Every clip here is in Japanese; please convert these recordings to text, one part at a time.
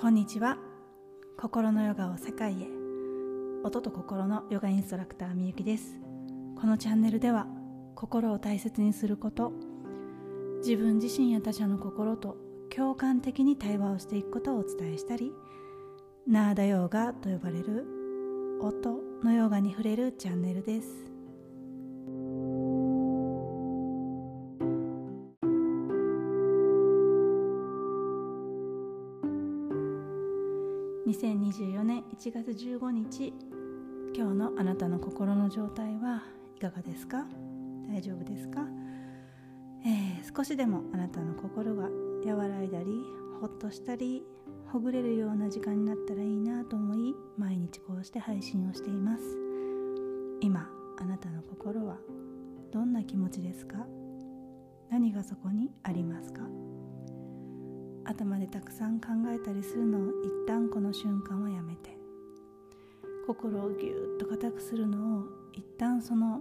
こんにちは。心のヨガを世界へ。音と心のヨガインストラクターみゆきです。このチャンネルでは心を大切にすること自分自身や他者の心と共感的に対話をしていくことをお伝えしたりナーダヨーガと呼ばれる音のヨガに触れるチャンネルです。2024年1月15日今日のあなたの心の状態はいかがですか？大丈夫ですか、えー、少しでもあなたの心が和らいだりほっとしたりほぐれるような時間になったらいいなと思い毎日こうして配信をしています。今あなたの心はどんな気持ちですか？何がそこにありますか？頭でたくさん考えたりするのを一旦この瞬間はやめて。心をぎゅっと固くするのを一旦その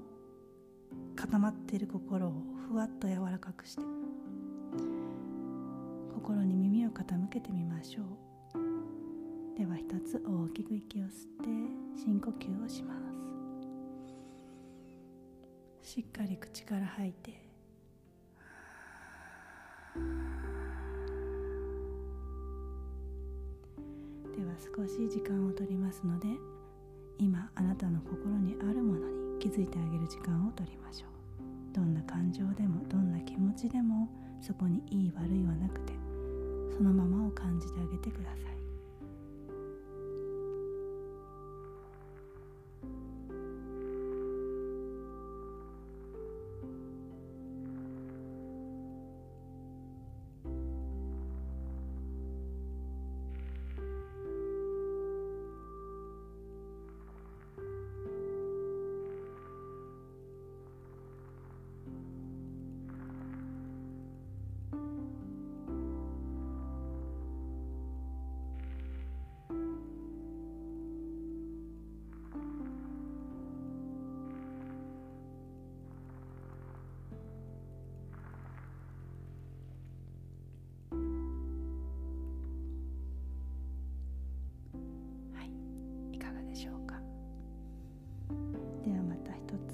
固まっている心をふわっと柔らかくして心に耳を傾けてみましょう。では一つ大きく息を吸って深呼吸をします。しっかり口から吐いて少し時間を取りますので今あなたの心にあるものに気づいてあげる時間をとりましょう。どんな感情でもどんな気持ちでもそこにいい悪いはなくてそのままを感じてあげてください。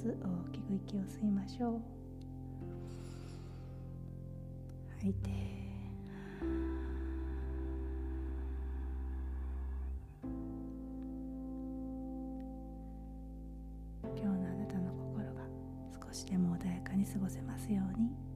ず大きく息を吸いましょう吐いて今日のあなたの心が少しでも穏やかに過ごせますように。